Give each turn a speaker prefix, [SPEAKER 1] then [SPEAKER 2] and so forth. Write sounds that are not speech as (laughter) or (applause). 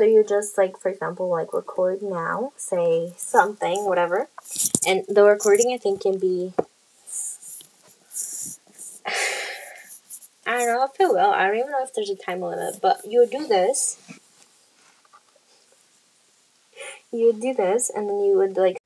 [SPEAKER 1] So you just like, for example, like record now, say something, whatever, and the recording I think can be. (sighs) I don't know if it will. I don't even know if there's a time limit, but you would do this. You would do this, and then you would like